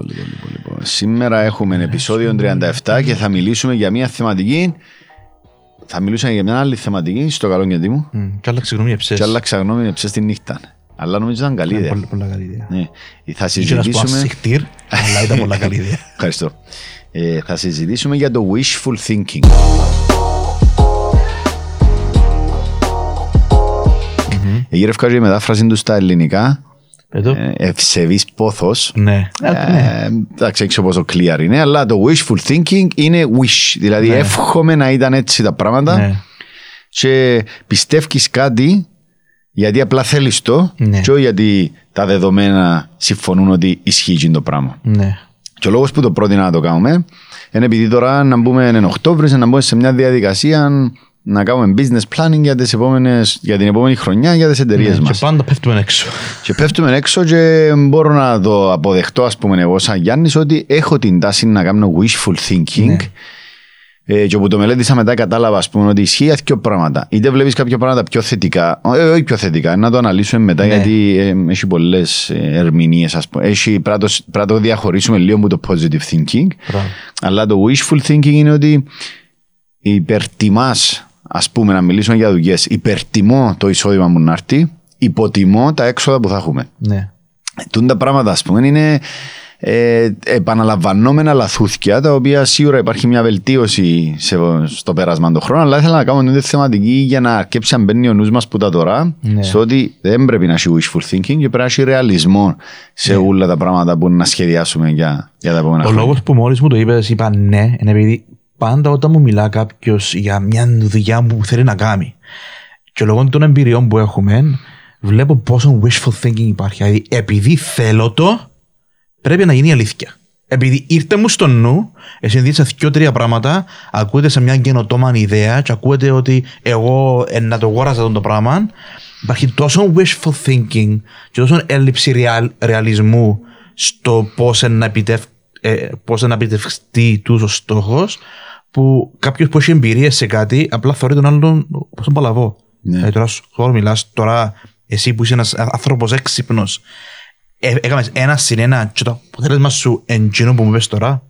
πολύ, πολύ, πολύ, πολύ. Σήμερα έχουμε επεισόδιο 37 και θα μιλήσουμε για μια θεματική. Θα μιλούσαμε για μια άλλη θεματική στο καλό γιατί μου. Μμ, Κι άλλαξε γνώμη εψές. Και άλλαξα γνώμη είναι ψες τη νύχτα. Αλλά νομίζω ήταν καλή Ναι, ιδέα. πολύ- Πολλά καλή ιδέα. Ναι. Θα Είχε να σου πω συζητήσουμε. ασυχτήρ, αλλά ήταν πολλά καλή ιδέα. Ευχαριστώ. Ε, θα συζητήσουμε για το wishful thinking. Εγγύρευκα και η μετάφραση του στα ελληνικά. Πέτω. Ε, ευσεβής πόθος. Ναι. Ε, ναι. Ε, Εντάξει, έξω πόσο clear είναι, αλλά το wishful thinking είναι wish. Δηλαδή, Ναι. εύχομαι να ήταν έτσι τα πράγματα Ναι. και πιστεύεις κάτι γιατί απλά θέλεις το Ναι. και όχι γιατί τα δεδομένα συμφωνούν ότι ισχύει εκείνο το πράγμα. Ναι. Και ο λόγος που το πρότεινα να το κάνουμε είναι επειδή τώρα να μπούμε εν Οκτώβρης, να μπούμε σε μια διαδικασία να κάνουμε business planning για, τις επόμενες, για την επόμενη χρονιά για τις εταιρείες Και μας. πάντα πέφτουμε έξω. Και πέφτουμε έξω και μπορώ να το αποδεχτώ ας πούμε εγώ σαν Γιάννης ότι έχω την τάση να κάνω wishful thinking Ναι. ε, και όπου το μελέτησα μετά κατάλαβα ας πούμε ότι ισχύει δύο πράγματα. Είτε βλέπεις κάποια πράγματα πιο θετικά, ε, όχι πιο θετικά, να το αναλύσουμε μετά Ναι. γιατί ε, έχει πολλές ε, ερμηνείες ας πούμε. Έχει, πρέπει, να το, πρέπει να το διαχωρίσουμε λίγο από το positive thinking. Μπράβο. Αλλά το wishful thinking είναι ότι υπερτιμάς, ας πούμε να μιλήσουμε για δουλειές, υπερτιμώ το εισόδημα μου να έρθει, υποτιμώ τα έξοδα που θα έχουμε. Ναι. Τούν τα πράγματα, ας πούμε, είναι ε, επαναλαμβανόμενα λαθούθια, τα οποία σίγουρα υπάρχει μια βελτίωση σε, στο πέρασμα των χρόνων, αλλά ήθελα να κάνω μια θεματική για να αρκέψει αν μπαίνει ο νους μας που τα τώρα, Ναι. στο ότι δεν πρέπει να έχει wishful thinking και πρέπει να έχει ρεαλισμό σε όλα τα πράγματα που να σχεδιάσουμε για, για τα επόμενα Ναι. Ο χρόνια. λόγος που μόλις μου το είπες, είπα ναι, είναι επειδή πάντα όταν μου μιλά κάποιος για μια δουλειά που θέλει να κάνει και λόγω των εμπειριών που έχουμε, βλέπω πόσο wishful thinking υπάρχει. Δηλαδή, επειδή θέλω το, πρέπει να γίνει αλήθεια. Επειδή ήρθε μου στο νου, συνδύασα δύο-τρία πράγματα, ακούετε σε μια καινοτόμα ιδέα και ακούετε ότι εγώ ε, να το αγόραζα αυτό το πράγμα. Υπάρχει τόσο wishful thinking και τόσο έλλειψη ρεαλ, ρεαλισμού στο πώς να, επιτεύ, ε, πώς να επιτευχθεί τους ο στόχος που κάποιος που έχει εμπειρία σε κάτι απλά θεωρεί τον άλλον όπως τον παλαβό. Ναι. Ε, τώρα σου τώρα μιλάς, τώρα εσύ που είσαι ένας άνθρωπος έξυπνος ε, έκαμες ένα συν ένα και το αποτέλεσμα σου εντζήνω που μου είπες τώρα.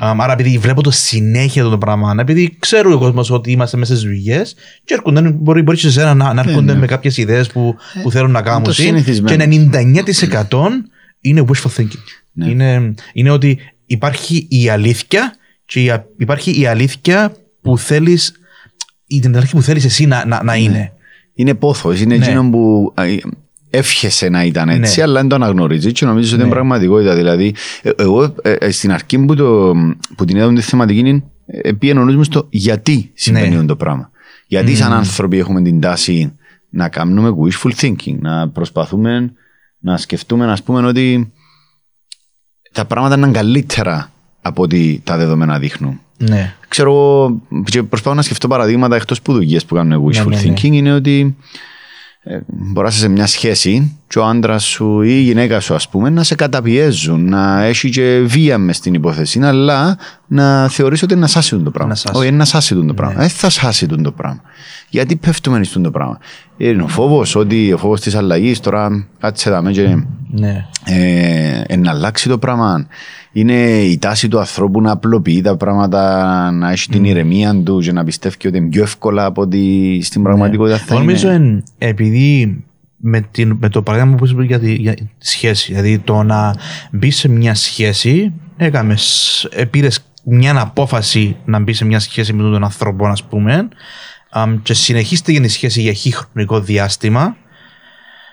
Αμ, άρα επειδή βλέπω το συνέχεια αυτό το πράγμα, επειδή ξέρω ο κόσμος ότι είμαστε μέσα στις δουλειές και έρχονται, μπορεί, μπορεί και σε σένα να, να έρχονται ναι. με κάποιες ιδέες που, που θέλουν να κάνουν το συν, συνηθισμένο. και 99% είναι wishful thinking. Ναι. Είναι, είναι ότι υπάρχει η αλήθεια και η, α- υπάρχει η αλήθεια που θέλεις ή την αλήθεια που θέλεις εσύ να, να, να είναι. Είναι πόθος, είναι Ναι. εκείνο που ε, εύχεσαι να ήταν έτσι, Ναι. αλλά δεν το αναγνωρίζεις και νομίζω ότι είναι Ναι. πραγματικότητα. Δηλαδή, ε, εγώ ε, ε, στην αρχή που, το, που την είδαμε τη θεματική είναι, ε, πήγαινε ο νους μου στο γιατί συμβαίνει Ναι. αυτό το πράγμα. Γιατί σαν άνθρωποι έχουμε την τάση να κάνουμε wishful thinking, να προσπαθούμε να σκεφτούμε, να πούμε ότι τα πράγματα είναι καλύτερα από ό,τι τα δεδομένα δείχνουν. Ναι. Ξέρω εγώ, και προσπαθώ να σκεφτώ παραδείγματα εκτός που δουλειές που κάνουν wishful ναι, ναι. thinking είναι ότι ε, μπορεί να είσαι σε μια σχέση και ο άντρας σου ή η γυναίκα σου ας πούμε να σε καταπιέζουν, να έχει και βία μες στην υπόθεση αλλά να θεωρείς ότι είναι να σάσει το πράγμα. Να σάσει. Όχι, είναι να σάσει το πράγμα. Δεν θα σάσει το πράγμα. Γιατί πέφτουμε στον το πράγμα. Είναι ο φόβος ότι ο φόβος της αλλαγής τώρα κάτσε δάμε και Ναι. ε, ε, να αλλάξει το πράγμα. Είναι η τάση του ανθρώπου να απλοποιεί τα πράγματα, να έχει την ηρεμία του και να πιστεύει ότι είναι πιο εύκολα από ότι στην πραγματικότητα θα Εγώ νομίζω είναι. εν, επειδή με, την, με το παράδειγμα που είπε για τη, για τη σχέση, δηλαδή το να μπει σε μια σχέση, έκαμες, πήρες μια απόφαση να μπει σε μια σχέση με τον άνθρωπο, ας πούμε, αμ, και συνεχίστηκε η σχέση για χι χρονικό διάστημα.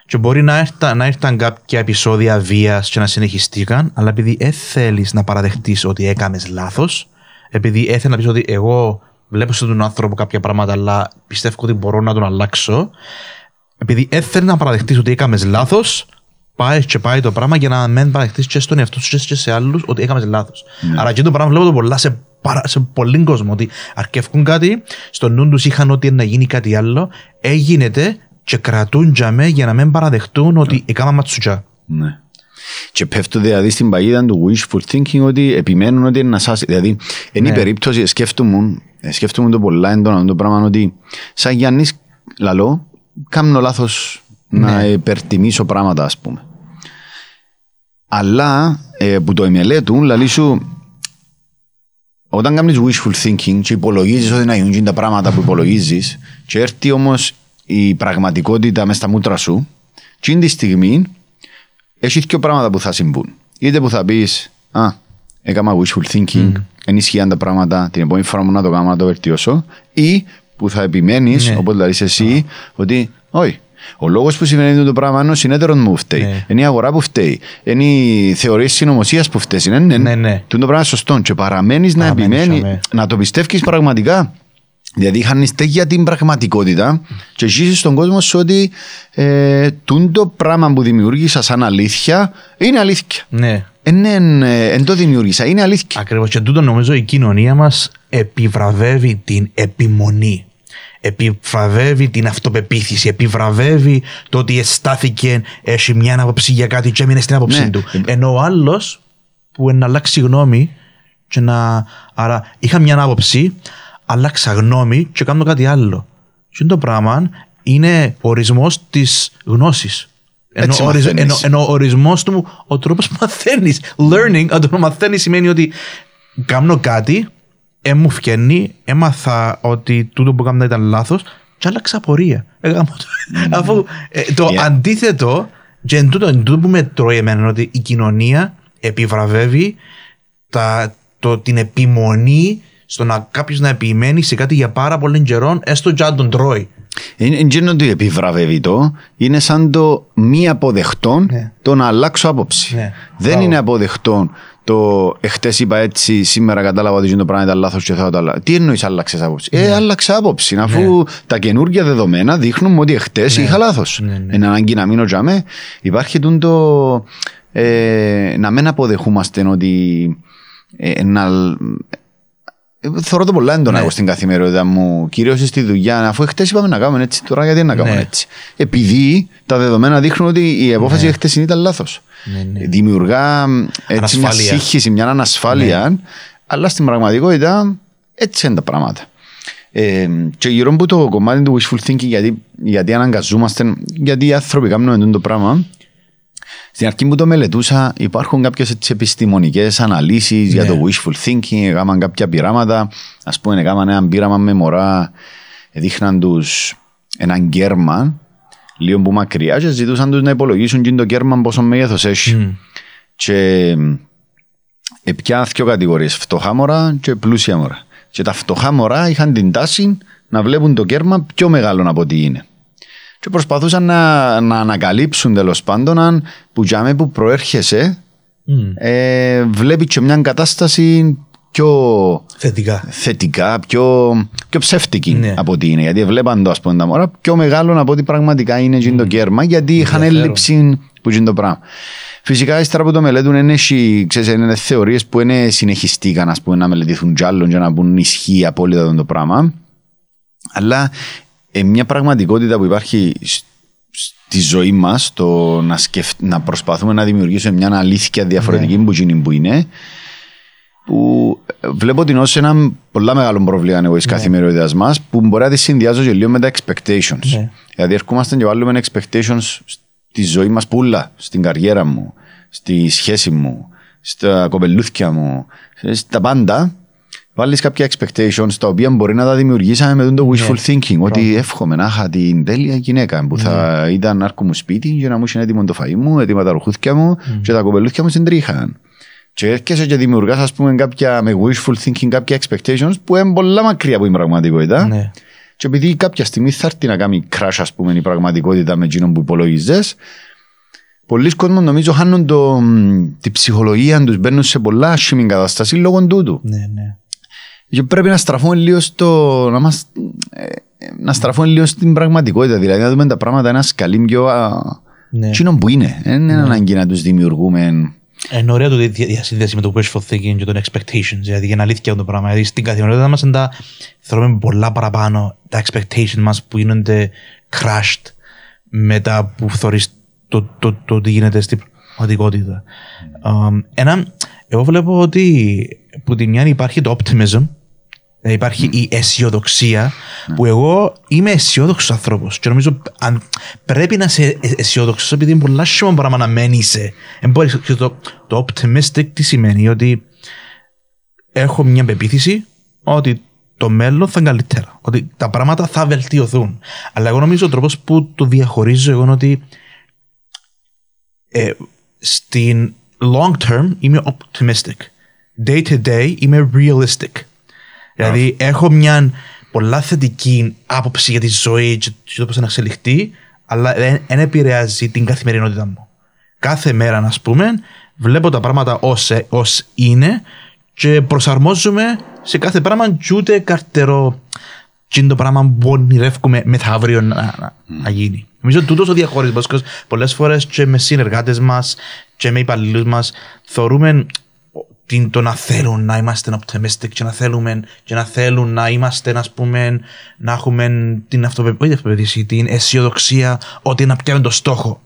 Και μπορεί να, έρθα, να ήρθαν κάποια επεισόδια βίας και να συνεχιστήκαν, αλλά επειδή δεν θέλεις να παραδεχτείς ότι έκαμε λάθος, επειδή έθελε να πεις ότι εγώ βλέπω στον άνθρωπο κάποια πράγματα, αλλά πιστεύω ότι μπορώ να τον αλλάξω, επειδή έθελε να παραδεχτείς ότι έκαμε λάθος, πάει και πάει το πράγμα για να μην παραδεχτείς και στον εαυτό σου και σε άλλους ότι έκαμε λάθος. Άρα και το πράγμα βλέπω το πολλά σε, παρα, σε πολλοί κόσμο. Ότι αρκεύουν κάτι, στο νου τους είχαν ότι να γίνει κάτι άλλο, έγινε και κρατούν για με για να μην παραδεχτούν ότι έκανα ματσουτζά. Ναι. Και πέφτουν δηλαδή στην παγίδα του wishful thinking ότι επιμένουν ότι είναι να σας... Δηλαδή, είναι η Ναι. περίπτωση, σκέφτομαι, σκέφτομαι το πολλά έντονα το πράγμα ότι σαν Γιάννης λαλό, κάνω λάθος να Ναι. υπερτιμήσω πράγματα ας πούμε. Αλλά ε, που το μελέτουν, λαλή σου, όταν κάνεις wishful thinking και υπολογίζεις ότι να γίνουν τα πράγματα που υπολογίζεις και έρθει όμως η πραγματικότητα μέσα στα μούτρα σου και είναι τη στιγμή έχει δύο πράγματα που θα συμβούν. Είτε που θα πεις, α, έκανα wishful thinking, mm. ενισχύαν τα πράγματα, την επόμενη φορά μου να το κάνω να το βελτιώσω ή που θα επιμένεις, ναι. όπως δηλαδή εσύ, ότι όχι, ο λόγος που συμβαίνει το πράγμα είναι ο συνέτερος μου φταίει. Ναι. Είναι η αγορά που φταίει. Είναι οι θεωρίες συνωμοσίας που φταίει. Ναι, ναι. ναι, ναι. Το πράγμα είναι σωστό. Και παραμένεις να επιμένεις, να το πιστεύεις πραγματικά. Δηλαδή είχαν για την πραγματικότητα και ζήσεις στον κόσμο σου ότι ε, το πράγμα που δημιούργησα σαν αλήθεια είναι αλήθεια. Ναι. Δεν ναι, το δημιούργησα, είναι αλήθεια. Ακριβώς. Και τούτο νομίζω η κοινωνία μας επιβραβεύει την επιμονή επιβραβεύει την αυτοπεποίθηση, επιβραβεύει το ότι αισθάθηκε, έχει μια άποψη για κάτι και έμεινε στην άποψή ναι. του. Ενώ ο άλλος που να αλλάξει γνώμη, και να... άρα είχα μια άποψη, αλλάξα γνώμη και κάνω κάτι άλλο. Και το πράγμα είναι ο ορισμός της γνώσης. Ενώ, ορισ, ενώ, ενώ ο ορισμός του, ο τρόπος που μαθαίνεις. Learning, αν το μαθαίνεις σημαίνει ότι κάνω κάτι ε, μου φγαίνει, έμαθα ότι τούτο που έκανα ήταν λάθος και άλλαξα πορεία. Mm. Αφού ε, το yeah. αντίθετο, και εν τούτο, εν τούτο που με τρώει εμένα, ότι η κοινωνία επιβραβεύει τα, το, την επιμονή στο να κάποιος να επιμένει σε κάτι για πάρα πολύ καιρό, έστω και αν τον τρώει. Είναι ότι επιβραβεύει το, είναι σαν το μη αποδεχτό ναι. το να αλλάξω άποψη. Ναι. Δεν είναι αποδεκτό το εχθές είπα έτσι, σήμερα κατάλαβα ότι το πράγμα ήταν λάθος και θα το αλλάξω. Τι εννοείς άλλαξες άποψη. Ε, ναι. Ε, άλλαξε άποψη. Αφού ναι. τα καινούργια δεδομένα δείχνουν ότι εχθές ναι. είχα λάθος. Ναι, ναι. Είναι ανάγκη να μείνω τζαμέ. Υπάρχει το. Ε, να μην αποδεχούμαστε ότι. Ε, να, Θεωρώ το πολλά έντονα ναι. εγώ στην καθημερινότητα μου, κυρίως στη δουλειά. Αφού χτε είπαμε να κάνουμε έτσι, τώρα γιατί να κάνουμε ναι. έτσι. Επειδή τα δεδομένα δείχνουν ότι η απόφαση ναι. χτε ήταν λάθος. Ναι, ναι. Δημιουργά έτσι, μια σύγχυση, μια ανασφάλεια, ναι. αλλά στην πραγματικότητα έτσι είναι τα πράγματα. Ε, και γύρω από το κομμάτι του wishful thinking, γιατί, γιατί αναγκαζόμαστε, γιατί οι άνθρωποι κάνουν το πράγμα, στην αρχή που το μελετούσα, υπάρχουν κάποιες επιστημονικές αναλύσεις yeah. για το ναι. wishful thinking, έκαναν κάποια πειράματα. Α πούμε, έκαναν ένα πείραμα με μωρά, δείχναν τους έναν κέρμα, λίγο που μακριά, και ζητούσαν τους να υπολογίσουν και το κέρμα πόσο μέγεθος έχει. Mm. Και πια δύο κατηγορίες, φτωχά μωρά και πλούσια μωρά. Και τα φτωχά μωρά είχαν την τάση να βλέπουν το κέρμα πιο μεγάλο από ό,τι είναι και προσπαθούσαν να, να ανακαλύψουν τέλος πάντων αν που για που προέρχεσαι mm. ε, βλέπεις και μια κατάσταση πιο θετικά, θετικά πιο, πιο ψεύτικη ναι. από ό,τι είναι. Γιατί βλέπαν το ας πούμε τα μωρά πιο μεγάλο από ό,τι πραγματικά είναι mm. το κέρμα γιατί είχαν έλλειψη που είναι το πράγμα. Φυσικά, ύστερα από το μελέτουν, είναι, ξέρεις, είναι θεωρίες που είναι συνεχιστήκαν ας πούμε, να μελετηθούν κι άλλων για να πούν ισχύει απόλυτα το πράγμα. Αλλά ε, μια πραγματικότητα που υπάρχει στη ζωή μας, το να, να προσπαθούμε να δημιουργήσουμε μια αλήθεια διαφορετική ναι. που, που είναι, που βλέπω την ως ένα πολύ μεγάλο πρόβλημα εγώ της ναι. καθημερινότητας μας, που μπορεί να τη συνδυάζω και λίγο με τα expectations. Ναι. Δηλαδή, ερχόμαστε και βάλουμε expectations στη ζωή μας πουλά, στην καριέρα μου, στη σχέση μου, στα κοπελούθια μου, στα πάντα βάλεις κάποια expectations τα οποία μπορεί να τα δημιουργήσαμε με το ναι. wishful thinking. Ότι εύχομαι να είχα την τέλεια γυναίκα που θα ναι. ήταν να έρχομαι σπίτι για να μου είναι έτοιμο το φαΐ μου, έτοιμα τα ρουχούθια μου και τα κοπελούθια μου στην τρίχα. Και έρχεσαι και δημιουργάς ας πούμε κάποια με wishful thinking κάποια expectations που είναι πολλά μακριά από την πραγματικότητα. Ναι. Και επειδή κάποια στιγμή θα έρθει να κάνει crash ας πούμε η πραγματικότητα με εκείνον που υπολογίζεις, πολλοί κόσμοι νομίζω χάνουν το, τη ψυχολογία τους, μπαίνουν σε πολλά άσχημη κατάσταση λόγω τούτου. Ναι, ναι. Και πρέπει να στραφούμε λίγο στο. να, μας, ε, να στραφούμε λίγο στην πραγματικότητα. Δηλαδή να δούμε τα πράγματα ένας σκαλί πιο. Ναι. που είναι. Δεν είναι ναι. ανάγκη να τους δημιουργούμε. Είναι ωραίο το διασύνδεση με το wishful thinking και των expectations. Δηλαδή για να αλήθεια το πράγμα. Δηλαδή στην καθημερινότητα μας τα θέλουμε πολλά παραπάνω τα expectations μας που γίνονται crushed μετά που θεωρεί το, το, το, το, τι γίνεται στην πραγματικότητα. Um, ένα, εγώ βλέπω ότι που τη μια υπάρχει το optimism Δηλαδή υπάρχει η αισιοδοξία που εγώ είμαι αισιόδοξος άνθρωπος. Και νομίζω αν πρέπει να είσαι αισιόδοξος επειδή είναι πολλά σημαντικό πράγμα να μένει είσαι. Εν μπορείς- και το, το optimistic τι σημαίνει, ότι έχω μια πεποίθηση ότι το μέλλον θα είναι καλύτερα. Ότι τα πράγματα θα βελτιωθούν. Αλλά εγώ νομίζω ο τρόπος που το διαχωρίζω εγώ είναι ότι ε, στην long term είμαι optimistic. Day to day είμαι realistic. Δηλαδή έχω μια πολλά θετική άποψη για τη ζωή και το πώς θα εξελιχθεί, αλλά δεν δεν επηρεάζει την καθημερινότητα μου. Κάθε μέρα, να πούμε, βλέπω τα πράγματα ως, ε- ως είναι και προσαρμόζομαι σε κάθε πράγμα και ούτε καρτερό τι είναι το πράγμα που ονειρεύουμε μεθαύριο να, να, να γίνει. Νομίζω τούτος ο διαχωρισμός, because πολλές φορές και με συνεργάτες μας και με υπαλλήλους μας θεωρούμε την, το να θέλουν να είμαστε optimistic και να θέλουμε και να θέλουν να είμαστε ας πούμε να έχουμε την αυτοπε... όχι αυτοπεποίθηση, την αισιοδοξία ότι να πιάνουμε το στόχο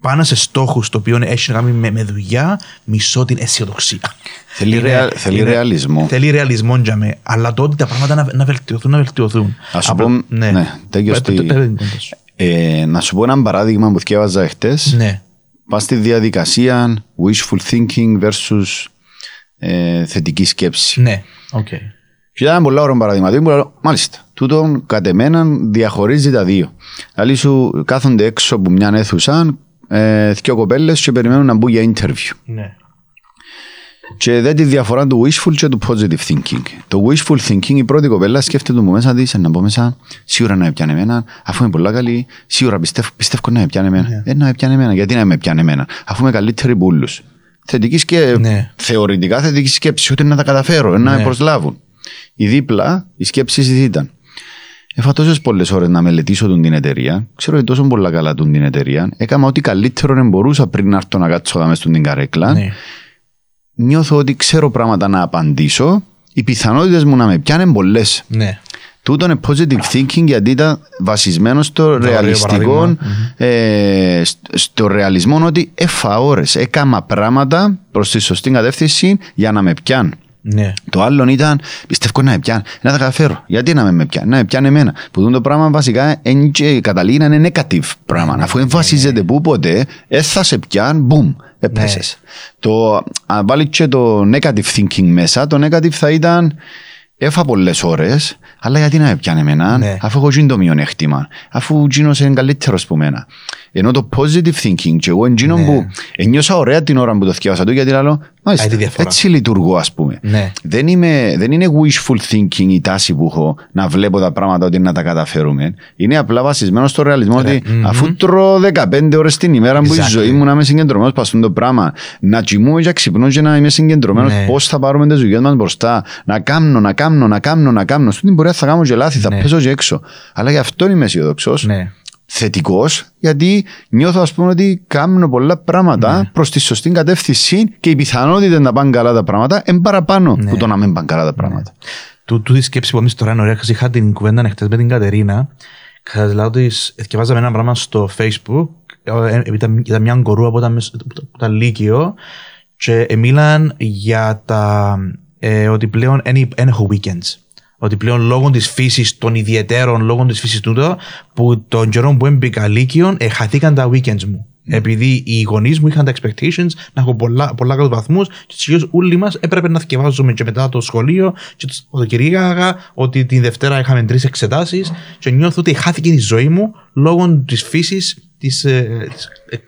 πάνω σε στόχους το οποίο έχει να κάνει με, με δουλειά μισώ την αισιοδοξία Θέλει, Είναι- ρεα- θέλει είναι- ρεαλισμό. Θέλει ρεαλισμό για με. Αλλά το ότι τα πράγματα να, να βελτιωθούν, να βελτιωθούν. Ας σου Απλά- πω, ναι, τέτοιο Πε- στη- πε- πε- πε- πε- σου. Ε, να σου πω ένα παράδειγμα που διάβαζα χτες. Ναι. Πας στη διαδικασία wishful thinking versus ε, θετική σκέψη. Ναι. Οκ. Και ήταν ένα πολύ ωραίο παράδειγμα. Το ήμουν, Μάλιστα. Τούτον κατ' εμένα διαχωρίζει τα δύο. Δηλαδή σου κάθονται έξω από μια αίθουσα ε, δυο κοπέλες και περιμένουν να μπουν για interview. Ναι. Και δεν τη διαφορά του wishful και του positive thinking. Το wishful thinking, η πρώτη κοπέλα σκέφτεται μου μέσα της, να μπω μέσα, σίγουρα να με πιάνε εμένα, αφού είμαι πολλά καλή, σίγουρα πιστεύω, πιστεύω να με πιάνε εμένα. Δεν να με πιάνε εμένα, γιατί να με πιάνε εμένα, αφού είμαι καλύτερη από όλους. Θετική και Ναι. θεωρητικά θετική σκέψη, ότι να τα καταφέρω, να με προσλάβουν. Η δίπλα, η σκέψη της ήταν. Έφα τόσες πολλές ώρες να μελετήσω τον την εταιρεία. Ξέρω ότι τόσο πολλά καλά τον την εταιρεία. Έκανα ό,τι καλύτερο δεν μπορούσα πριν να έρθω να κάτσω εδώ μες στον την καρέκλα Ναι. Νιώθω ότι ξέρω πράγματα να απαντήσω, οι πιθανότητες μου να με πιάνουν πολλές. Ναι. Τούτο είναι positive thinking γιατί ήταν βασισμένο στο ωραίο ρεαλιστικό, ε, σ- στο ρεαλισμό ότι έφα ώρες, έκανα πράγματα προς τη σωστή κατεύθυνση για να με πιάνουν. Ναι. Το άλλο ήταν, πιστεύω να με πιάνει, να τα καταφέρω. Γιατί να με, με πιάνει, να με πιάνει εμένα; Που δουν το πράγμα βασικά εν και καταλήγει να είναι negative πράγμα. Αφού δεν βασίζεται που ποτέ, ε, θα σε πιάνει, μπουμ, έπεσες. Το, αν βάλεις και το negative thinking μέσα, το negative θα ήταν, έφα πολλές ώρες, αλλά γιατί να με πιάνει εμένα, Ναι. αφού έχω γίνει το μειονέκτημα, αφού γίνος είναι καλύτερος που μένα. Ενώ το positive thinking και εγώ εκείνο Ναι. που ένιωσα ωραία την ώρα που το θυκεύασα του, γιατί λέω, μάλιστα, τη διαφορά. έτσι λειτουργώ ας πούμε. Ναι. Δεν, είμαι, δεν είναι wishful thinking η τάση που έχω να βλέπω τα πράγματα ότι να τα καταφέρουμε. Είναι απλά βασισμένο στο ρεαλισμό ότι αφού τρώω 15 ώρες την ημέρα που η Exactly. ζωή μου να είμαι συγκεντρωμένος πας το πράγμα, να κοιμούμαι και να ξυπνώ και να είμαι συγκεντρωμένος Ναι. πώς θα πάρουμε τις δουλειές μας μπροστά, να κάμνω, να κάμνω, να κάμνω, να κάμνω. Στην πορεία θα κάνω και λάθη, θα Ναι. πέσω και έξω. Αλλά γι' αυτό είμαι αισιοδοξός Ναι. Θετικός, γιατί νιώθω ας πούμε ότι κάνω πολλά πράγματα Ναι. προς τη σωστή κατεύθυνση και η πιθανότητα να πάνε καλά τα πράγματα είναι παραπάνω Ναι. που το να μην πάνε καλά τα πράγματα. Του, του τη σκέψη που εμείς τώρα είναι ωραία. Είχα την κουβέντα χτες με την Κατερίνα. Και θα της λέω ότι εθιαβάζαμε ένα πράγμα στο facebook. ε, ε, Ήταν, ήταν μια γκορού από τα, που ήταν λύκειο. Και ε, μίλαν για τα, ε, ότι πλέον δεν δεν έχω weekends. Ότι πλέον λόγω της φύσης των ιδιαιτέρων, λόγω της φύσης τούτο, που τον καιρό που έμπηκα λύκειον, ε, χαθήκαν τα weekends μου. Επειδή οι γονείς μου είχαν τα expectations να έχω πολλά, πολλά καλούς βαθμούς, και τελείω όλοι μας έπρεπε να θυκευάζουμε και μετά το σχολείο. Και το Σαββατοκυριακά ότι τη Δευτέρα είχαμε τρεις εξετάσεις, και νιώθω ότι χάθηκε η ζωή μου λόγω της φύσης της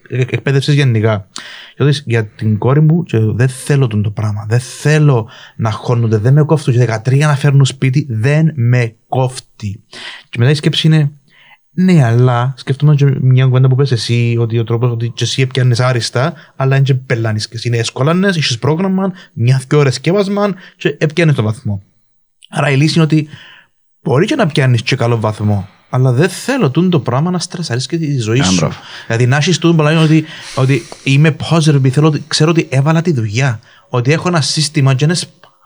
εκπαίδευσης γενικά. Γιατί για την κόρη μου και δεν θέλω τον το πράγμα. Δεν θέλω να χώνονται, δεν με κόφτουν. Και 13 να φέρνουν σπίτι, δεν με κόφτει. Και μετά η σκέψη είναι, ναι, αλλά σκεφτούμε και μια κουβέντα που πες εσύ, ότι ο τρόπος ότι και εσύ έπιανες άριστα, αλλά είναι και πελάνεις και εσύ είναι έσκολανες, είχες πρόγραμμα, μια δυο ώρες σκεύασμα και έπιανες το βαθμό. Άρα η λύση είναι ότι μπορεί και να πιάνεις και καλό βαθμό, αλλά δεν θέλω τούτο το πράγμα να στρεσάρεις και τη ζωή Α, σου. μπράβο. Δηλαδή να έχεις τούτο που λέει ότι, ότι είμαι positive, θέλω, ότι- ξέρω ότι έβαλα τη δουλειά, ότι έχω ένα σύστημα και είναι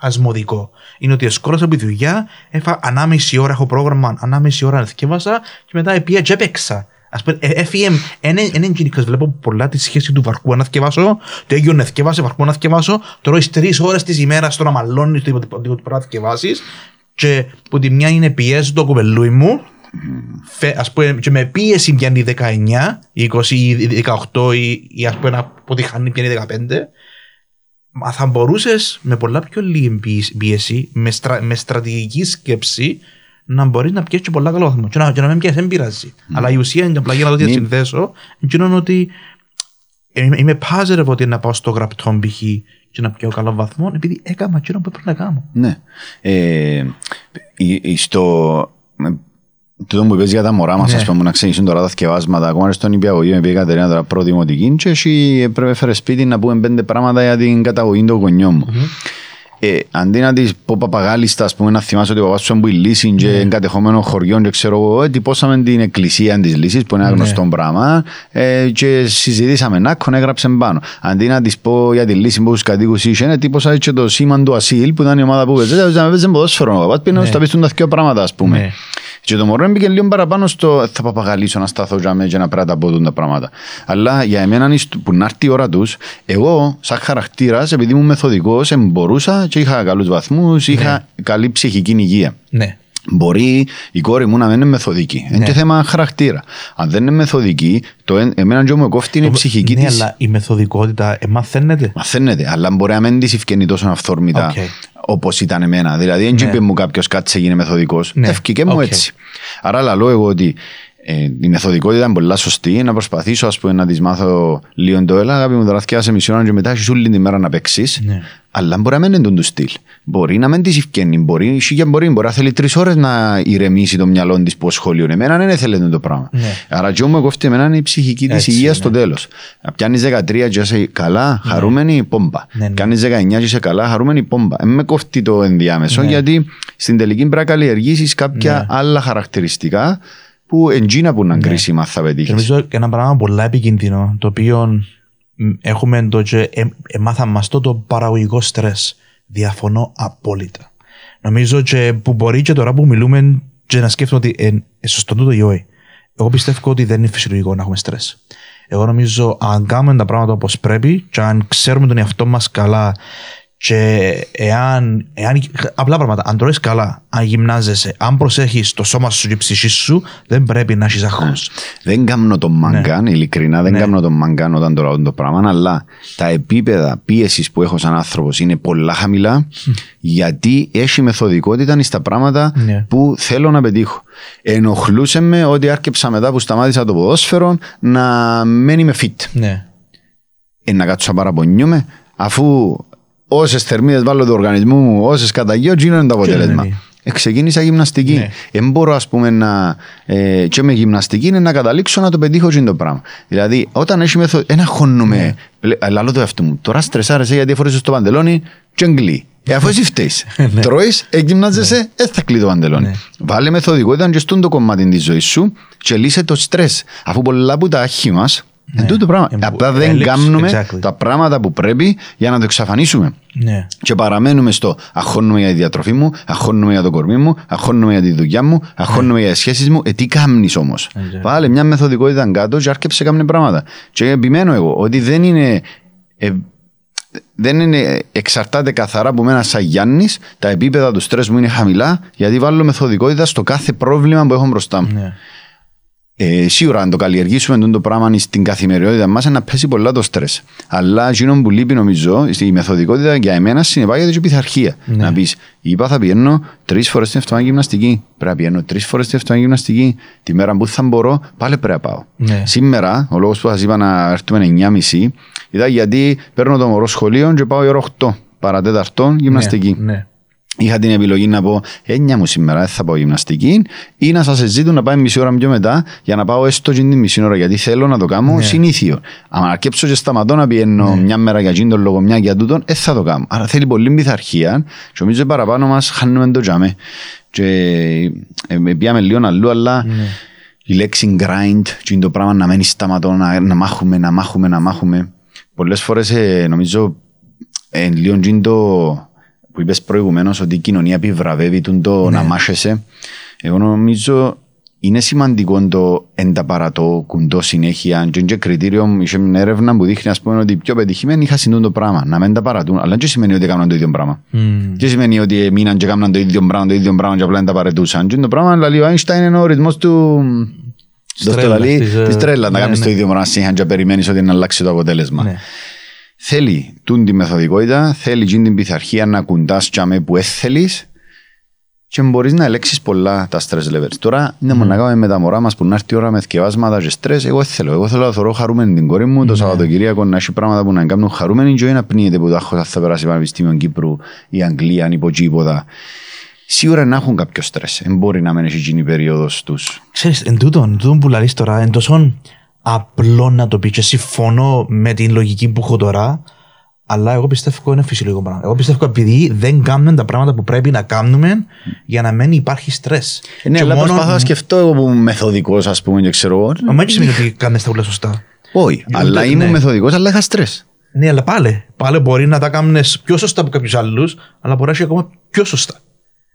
σπασμωδικό. Είναι ότι εσκόλασα από τη δουλειά, έφα ανάμιση ώρα έχω πρόγραμμα, ανάμιση ώρα θυκεύασα και μετά επία και έπαιξα. Ας πούμε, ε, έφυγε, είναι γενικός, βλέπω πολλά τη σχέση του βαρκού να θυκευάσω, το ίδιο να θυκευάσαι, βαρκού να θυκευάσω, τώρα έχεις τρεις ώρες της ημέρας στο να μαλώνεις το ότι πρέπει να θυκευάσεις και που τη μια είναι πιέζει το κοπελούι μου, Φε, ας πούμε, και με πίεση πιάνει 19, 20 ή 18 ή, ή ας πούμε από τη χάνει πιάνει 15 μα θα μπορούσες με πολλά πιο λίγη πίεση, με, στρα, με στρατηγική σκέψη να μπορείς να πιέσεις πολλά καλό βαθμό. Και να, και να μην πιέσεις, δεν πειράζει. Mm. Αλλά η ουσία είναι απλά για να το συνδέσω, είναι ότι είμαι, είμαι positive ότι να πάω στο γραπτό π.χ. και να πιω καλό βαθμό, επειδή έκανα εκείνο που πρέπει να κάνω. Ναι. Ε, στο, Τούτο που είπες για τα μωρά μας, ναι. ας πούμε, να ξεκινήσουν τώρα τα θκευάσματα, ακόμα στον υπηαγωγείο, με πήγε η Κατερίνα τώρα πρώτη δημοτική και εσύ πρέπει φέρε σπίτι να πούμε πέντε πράγματα για την καταγωγή του γονιού μου. Mm-hmm. Ε, αντί να της πω παπαγάλιστα, ας πούμε, να θυμάσαι ότι ο παπάς σου είναι λύση και mm. εγκατεχόμενο χωριών και ξέρω εγώ, εντυπώσαμε την εκκλησία της λύσης που είναι ένα γνωστό mm. πράγμα ε, και συζητήσαμε να έγραψε πάνω. Αντί να της πω για τη λύση που τους κατοίκους είχε, εντύπωσα και το σήμα του Ασίλ που ήταν η ομάδα που παίζε, να παίζε ποδόσφαιρο, ο παπάς πήγαινε στα πίστουν τα δύο πράγματα, ας πούμε. Ναι. Και το μωρό έμπηκε λίγο παραπάνω στο θα παπαγαλίσω να σταθώ για μένα και να πρέπει να τα πω τα πράγματα. Αλλά για εμένα που να έρθει η ώρα τους, εγώ σαν χαρακτήρας, επειδή ήμουν μεθοδικός, μπορούσα και είχα καλούς βαθμούς, είχα ναι. καλή ψυχική υγεία. Ναι. Μπορεί η κόρη μου να μην είναι μεθοδική. Ναι. Είναι και θέμα χαρακτήρα. Αν δεν είναι μεθοδική, το εν, εμένα και μου κόφτει είναι η ψυχική ναι, της. αλλά η μεθοδικότητα ε, μαθαίνεται. Μαθαίνεται, αλλά μπορεί να μην της ευκαινεί τόσο αυθόρμητα okay. όπως ήταν εμένα. Δηλαδή, δεν ναι. είπε μου κάποιος κάτι σε γίνει μεθοδικός. Ναι. Ευκήκε μου okay. έτσι. Άρα, λαλό εγώ ότι ε, η μεθοδικότητα είναι πολύ σωστή. Να προσπαθήσω ας πούμε, να της μάθω λίγο το έλα. Αγάπη μου τώρα σε μισή ώρα και μετά έχει όλη την μέρα να παίξεις. Ναι. Αλλά μπορεί να μην είναι τον στυλ. Μπορεί να μην τη ευκαινεί. Μπορεί, και μπορεί, μπορεί να θέλει τρεις ώρες να ηρεμήσει το μυαλό της που σχολείο. Εμένα δεν θέλει το πράγμα. Ναι. Άρα, και μου κόφτει εμένα είναι η ψυχική της υγείας ναι. στο τέλος. Πιάνεις 13 και είσαι καλά, ναι. χαρούμενη, πόμπα. Ναι, ναι. Κάνει 19 και είσαι καλά, χαρούμενη, πόμπα. Δεν με κόφτει το ενδιάμεσο ναι. γιατί στην τελική πρέπει να καλλιεργήσεις κάποια ναι. άλλα χαρακτηριστικά που εντζίνα που να ναι. κρίσιμα θα πετύχεις. Νομίζω και ένα πράγμα πολύ επικίνδυνο, το οποίο έχουμε το και ε, εμάθαμε μας το, το παραγωγικό στρες. Διαφωνώ απόλυτα. Νομίζω και που μπορεί και τώρα που μιλούμε και να σκέφτομαι ότι ε, ε, σωστό το ιόη. Εγώ πιστεύω ότι δεν είναι φυσιολογικό να έχουμε στρες. Εγώ νομίζω αν κάνουμε τα πράγματα όπως πρέπει και αν ξέρουμε τον εαυτό μας καλά και εάν, εάν απλά πράγματα, αν τρώεις καλά, αν γυμνάζεσαι, αν προσέχεις το σώμα σου και η ψυχή σου, δεν πρέπει να έχεις αγχώ. Δεν κάνω τον μαγκάν, ναι. ειλικρινά, δεν ναι. κάνω τον μαγκάν όταν το το πράγμα, αλλά τα επίπεδα πίεσης που έχω σαν άνθρωπος είναι πολλά χαμηλά, γιατί έχει μεθοδικότητα στα πράγματα ναι. που θέλω να πετύχω. Ενοχλούσε με ότι άρκεψα μετά που σταμάτησα το ποδόσφαιρο να μένει με fit. Ναι. Ε, να κάτσω να παραπονιούμαι, αφού όσες θερμίδες βάλω του οργανισμού μου, όσες καταγγείλω, τι είναι το αποτέλεσμα. Ε, ξεκίνησα γυμναστική. Ναι. Δεν μπορώ, ας πούμε, να. Ε, και με γυμναστική είναι να καταλήξω να το πετύχω αυτό το πράγμα. Δηλαδή, όταν έχει μεθοδο... Ένα χώνομαι. Ναι. Λαλό το εαυτό μου. Τώρα στρεσάρεσαι γιατί φορέσαι το παντελόνι, και εγκλεί. Ε, αφού εσύ φταίεις. Ναι. Τρώεις, εγυμνάζεσαι, ναι. δεν θα κλείσει το παντελόνι. Ναι. Βάλε μεθοδικότητα και στον το κομμάτι της ζωής σου και λύσε το στρες. Αφού πολλά από τα άχη μας ναι. το πράγμα. Ε, Απλά δεν κάνουμε exactly. τα πράγματα που πρέπει για να το εξαφανίσουμε. Ναι. Και παραμένουμε στο αχώνουμε για τη διατροφή μου, αχώνουμε για το κορμί μου, αχώνουμε για τη δουλειά μου, αχώνουμε ναι. για τις σχέσεις μου. Ε, τι κάνεις όμως; Exactly. Βάλε μια μεθοδικότητα κάτω και άρκεψε κάποια πράγματα. Και επιμένω εγώ ότι δεν είναι. Ε, δεν είναι, εξαρτάται καθαρά από μένα σαν Γιάννης, τα επίπεδα του στρες μου είναι χαμηλά, γιατί βάλω μεθοδικότητα στο κάθε πρόβλημα που έχω μπροστά μου. Ναι. Ε, σίγουρα αν το καλλιεργήσουμε το πράγμα στην καθημερινότητα μας να πέσει πολλά το στρες. Αλλά εκείνο που λείπει νομίζω η μεθοδικότητα για εμένα συνεπάγεται και πειθαρχία. Ναι. Να πεις, είπα θα πηγαίνω τρεις φορές την εβδομάδα γυμναστική. Πρέπει να πηγαίνω τρεις φορές την εβδομάδα γυμναστική. Τη μέρα που θα μπορώ, πάλι πρέπει να πάω. Ναι. Σήμερα, ο λόγος που σας είπα να έρθουμε 9.30 ήταν γιατί παίρνω το μωρό σχολείο και πάω η ώρα 8 παρατέταρτο γυμναστική. Ναι. ναι είχα την επιλογή να πω έννοια μου σήμερα δεν θα πάω γυμναστική ή να σας ζητούν να πάει μισή ώρα πιο μετά για να πάω έστω την μισή ώρα γιατί θέλω να το κάνω ναι. συνήθιο. Αν αρκέψω και σταματώ να πιένω ναι. μια μέρα για τον λόγο μια για τούτον, δεν θα το κάνω. Άρα θέλει πολύ πειθαρχία και νομίζω παραπάνω μας χάνουμε το τζάμε. Και ε, πιάμε λίγο αλλού αλλά ναι. η λέξη grind και το πράγμα να μένει σταματώ να, να μάχουμε, να μάχουμε, να μάχουμε. Πολλές φορές ε, νομίζω ε, λίγο το που είπες προηγουμένως ότι η κοινωνία επιβραβεύει τον το ναι. να μάχεσαι. Εγώ νομίζω είναι σημαντικό το εν τα παρατώ κουντό συνέχεια. Και είναι κριτήριο, είχε μια έρευνα που δείχνει ας πούμε, ότι οι πιο πετυχημένοι είχαν συντούν το πράγμα. Να μην τα παρατούν. Αλλά δεν σημαίνει ότι έκαναν το ίδιο πράγμα. Mm. Δεν σημαίνει ότι μείναν και έκαναν το ίδιο πράγμα, το ίδιο πράγμα και απλά δεν τα παρετούσαν. Και το πράγμα, δηλαδή ο Άινστάιν είναι ο ρυθμός του... Το Στρέλα, στο λαλί, της, ε, της τρέλας, να ναι, κάνεις ναι. το ίδιο πράγμα συνέχεια και περιμένεις ότι να αλλάξει το αποτέλεσμα. Ναι. Θέλει τούν τη μεθοδικότητα, θέλει τζιν την πειθαρχία να κουντάς τζάμε που έθελεις και μπορείς να ελέγξεις πολλά τα stress levels. Τώρα είναι μόνο να κάνουμε με τα μωρά μας που να έρθει η ώρα με θκευάσματα και stress. Εγώ θέλω. Εγώ θέλω να θωρώ χαρούμενη την κόρη μου το Σαββατοκυριακό να έχει πράγματα που να κάνουν χαρούμενη και όχι να πνίγεται που τα έχω θα περάσει Πανεπιστήμιο Κύπρου ή Αγγλία ή υποτζήποτα. Σίγουρα να έχουν κάποιο στρες. Δεν μπορεί να μένει εκείνη η περίοδος τους. Ξέρεις, εν τούτον, εν τούτον που λαλείς τώρα, εν τόσο απλό να το πει και συμφωνώ με την λογική που έχω τώρα, αλλά εγώ πιστεύω είναι φυσιολογικό πράγμα. Εγώ πιστεύω επειδή δεν κάνουμε τα πράγματα που πρέπει να κάνουμε για να μην υπάρχει στρες. Ναι, Και αλλά μόνο- προσπαθώ να σκεφτώ εγώ που είμαι μεθοδικός ας πούμε και ξέρω εγώ. Μα έτσι σημαίνει ότι κάνεις τα όλα σωστά. Όχι, αλλά ναι. ήμουν μεθοδικός αλλά είχα στρες. Ναι, αλλά πάλι. Πάλι μπορεί να τα κάνουν πιο σωστά από κάποιους άλλους, αλλά μπορεί να έχει ακόμα πιο σωστά.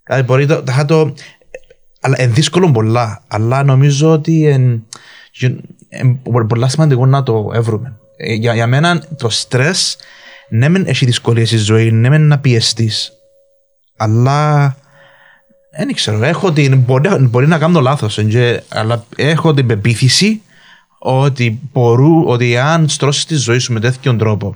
Δηλαδή μπορεί το, θα το. Αλλά είναι δύσκολο πολλά. Αλλά νομίζω ότι είναι πολλά σημαντικό να το έβρουμε. Ε, Για, για μένα το στρε, ναι, μεν έχει δυσκολίες στη ζωή, ναι, μεν να πιεστείς. Αλλά. Δεν ξέρω. Έχω την, μπορεί, μπορεί να κάνω λάθος, αλλά έχω την πεποίθηση ότι, μπορού, ότι αν στρώσεις τη ζωή σου με τέτοιον τρόπο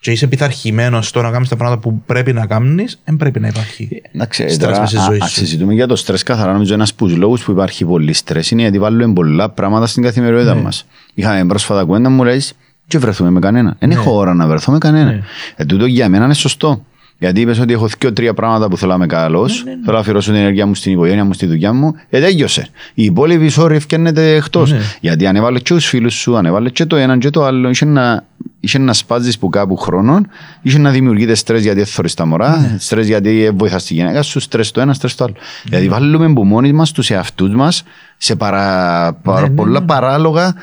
και είσαι πειθαρχημένος στο να κάνεις τα πράγματα που πρέπει να κάνεις, δεν πρέπει να υπάρχει. Εντάξει, Στρες τώρα, μες στη α- ζωή α- σου. συζητούμε για το στρες καθαρά. Νομίζω ένας από τους λόγους που υπάρχει πολύ στρες είναι γιατί βάλουμε πολλά πράγματα στην καθημερινότητα Ναι. μας. Είχαμε πρόσφατα κουέντα μου λέει και βρεθούμε με κανένα. Δεν έχω ώρα να βρεθώ με κανένα. Ναι. Ε, τούτο για μένα είναι σωστό. Γιατί είπες ότι έχω δύο τρία πράγματα που θέλω να είμαι καλός, Ναι, θέλω να αφιερώσω την ενέργεια μου στην οικογένεια μου, στη δουλειά μου, ε, τέλειωσε. Η υπόλοιπη sorry ευκαιρνέται εκτός. Ναι. Γιατί αν έβαλες και τους φίλους σου, αν έβαλες και το ένα και το άλλο, είχε να, είχε να σπάζεις που κάπου χρόνων, είχε να δημιουργείται στρες γιατί έθωρεις τα μωρά, Ναι. στρες γιατί βοηθάς τη γυναίκα σου, στρες το ένα, στρες το άλλο. Γιατί βάλουμε που μόνοι μας τους εαυτούς μας σε παρα, παρα- ναι, πολλά παράλογα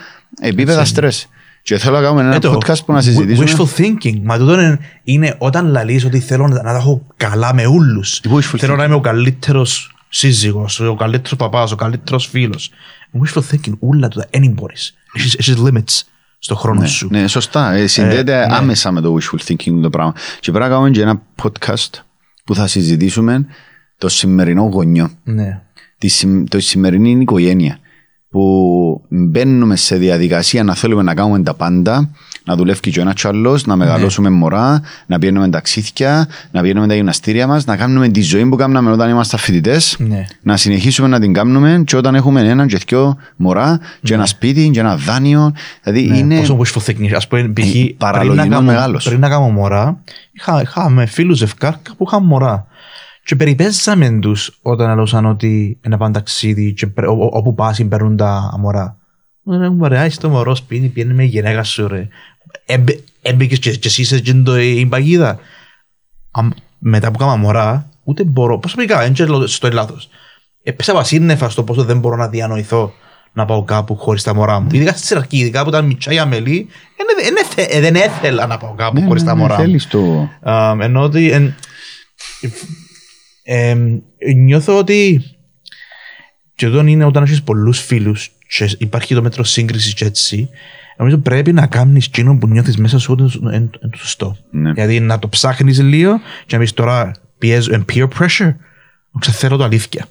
επίπεδα στρες. Και θέλω να κάνουμε ένα Ε, το podcast που να wi- συζητήσουμε. Wishful thinking. Μα τούτο είναι, είναι όταν λαλείς ότι θέλω να, να τα έχω καλά με όλους. Wishful Θέλω να είμαι ο καλύτερος σύζυγος, ο καλύτερος παπάς, ο καλύτερος φίλος. Wishful thinking, όλα τούτα, δεν μπορείς. Έχεις, έχεις limits στο χρόνο σου. Ναι, σωστά. Ε, συνδέεται άμεσα με το wishful thinking το πράγμα. Και πρέπει να κάνουμε και ένα podcast που θα συζητήσουμε το σημερινό γονιό. Ναι. Τη, συμ- το σημερινή οικογένεια. Που μπαίνουμε σε διαδικασία να θέλουμε να κάνουμε τα πάντα, να δουλεύει και ο ένας κι άλλος, να μεγαλώσουμε μωρά, να πηγαίνουμε ταξίδια, να πηγαίνουμε τα γυμναστήρια μας, να κάνουμε τη ζωή που κάναμε όταν ήμασταν φοιτητές, Ναι. να συνεχίσουμε να την κάνουμε και όταν έχουμε έναν και δυο μωρά και ένα σπίτι και ένα δάνειο. Δηλαδή Ναι, είναι... Πόσο wishful thinking. Ας πούμε, π.χ. Ε, πριν να παραλογισμός κάνω- μεγάλος. Πριν να κάνω μωρά, είχα, είχαμε φίλους ζευκάρκα που είχαν μωρά. Και περιπέζαμε τους όταν έλεγαν ότι να πάνε ταξίδι και πρέ- ό- όπου πας παίρνουν τα μωρά. Μου λένε, Μωρέ, είσαι το μωρό σπίτι, πιένει με η γυναίκα σου ρε. Έμπαι- Έμπαικες και, και εσύ είσαι και το- η παγίδα. Αμ- Μετά που κάμα μωρά, ούτε μπορώ, προσωπικά, δεν ξέρω στο λάθος. Έπεσα βασίνεφα στο πόσο δεν μπορώ να διανοηθώ να πάω κάπου χωρίς τα μωρά μου. Ειδικά στην αρχή, ειδικά που ήταν μητσά η αμελή, δεν- δεν έθε- δεν ήθελα να πάω κάπου Ναι, χωρίς ναι, τα ναι, μωρά μου. θέλεις το... Um, ενώ ότι εν, εμ, νιώθω ότι και εδώ είναι όταν έχεις πολλούς φίλους και υπάρχει το μέτρο σύγκρισης και έτσι νομίζω πρέπει να κάνεις εκείνο που νιώθεις μέσα σου ότι είναι είναι το σωστό. Ναι. Δηλαδή να το ψάχνεις λίγο και να πεις τώρα πιέζω εν peer pressure ξέρω το αλήθεια.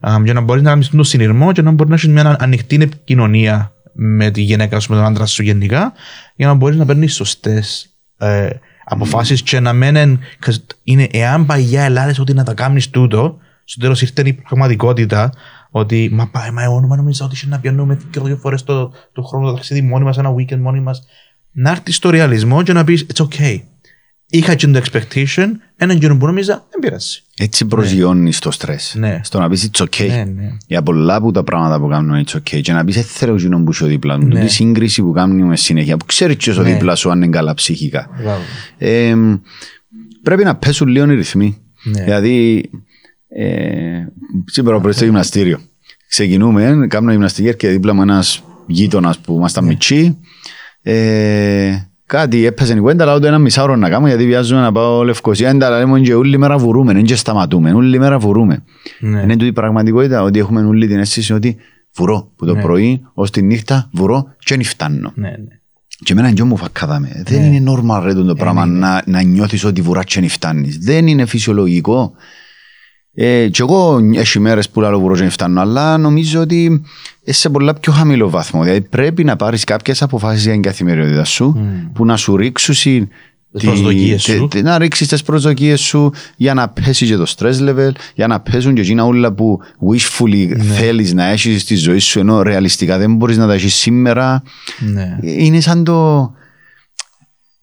Um, για να μπορείς να κάνεις το συνειρμό και να μπορείς να έχεις μια ανοιχτή επικοινωνία με τη γυναίκα σου, με τον άντρα σου γενικά για να μπορείς να παίρνεις σωστές ε, αποφάσεις και να μένουν είναι εάν παγιά ελάδες ότι να τα κάνεις τούτο στο τέλος ήρθε η πραγματικότητα ότι μα πάει μα εγώ νόμιζα νόμιζα ότι είχε να πιάνουμε και δύο φορές το, το χρόνο το ταξίδι μόνοι μας, ένα weekend μόνοι μας να έρθεις στο ρεαλισμό και να πεις it's okay είχα και το expectation έναν κύριο που νόμιζα δεν πειράζει Έτσι προσγειώνεις το στρες. Ναι. Στο να πεις it's okay. ναι, ναι. Για πολλά από τα πράγματα που κάνουμε it's okay. Και να πεις έτσι θέλω εκείνο που είσαι δίπλα μου. Ναι. Τη σύγκριση που κάνουμε συνέχεια. Που ξέρει ποιος ο Ναι. δίπλα σου αν είναι καλά ψυχικά. Μπράβο. Ε, πρέπει να πέσουν λίγο οι ρυθμοί. Ναι. Δηλαδή, ε, σήμερα πρωί στο γυμναστήριο. Ξεκινούμε, κάνουμε γυμναστική και δίπλα μου ένας γείτονας που ήμασταν μητσί. Ε, κάτι έπαιζε η κουέντα, αλλά ούτε ένα μισάωρο να κάνω γιατί βιάζουμε να πάω Λευκοσία. Δεν τα λέμε και όλη μέρα βουρούμε, δεν και σταματούμε, όλη μέρα βουρούμε. Ναι. Είναι τούτη η πραγματικότητα ότι έχουμε όλη την αίσθηση ότι Βουρώ. Που το Ναι. πρωί ως τη νύχτα βουρώ και δεν φτάνω. Ναι, ναι. Και εμένα και μου φακάδαμε. Δεν Ναι. είναι normal ρε το πράγμα να, να νιώθεις ότι βουράς και δεν φτάνεις. Δεν είναι φυσιολογικό. Ε, και εγώ έχει μέρες που λέω βουρώ και δεν φτάνω, αλλά νομίζω ότι είσαι σε πολλά πιο χαμηλό βαθμό. Δηλαδή πρέπει να πάρεις κάποιες αποφάσεις για την καθημερινότητα σου που να σου ρίξουν συ- Τις τη- προσδοκίες τε- σου. τε- να ρίξεις τις προσδοκίες σου για να πέσει και το stress level, για να πέσουν και εκείνα όλα που wishfully Ναι. θέλεις να έχεις στη ζωή σου, ενώ ρεαλιστικά δεν μπορείς να τα έχεις σήμερα. Ναι. Είναι σαν το...